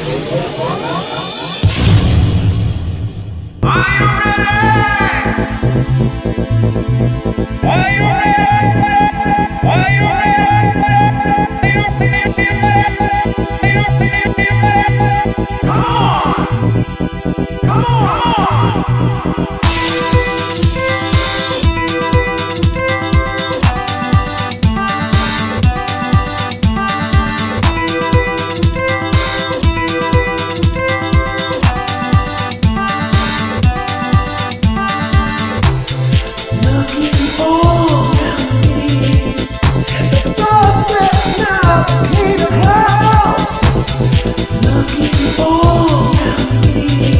Are you ready? Are you ready? Oh.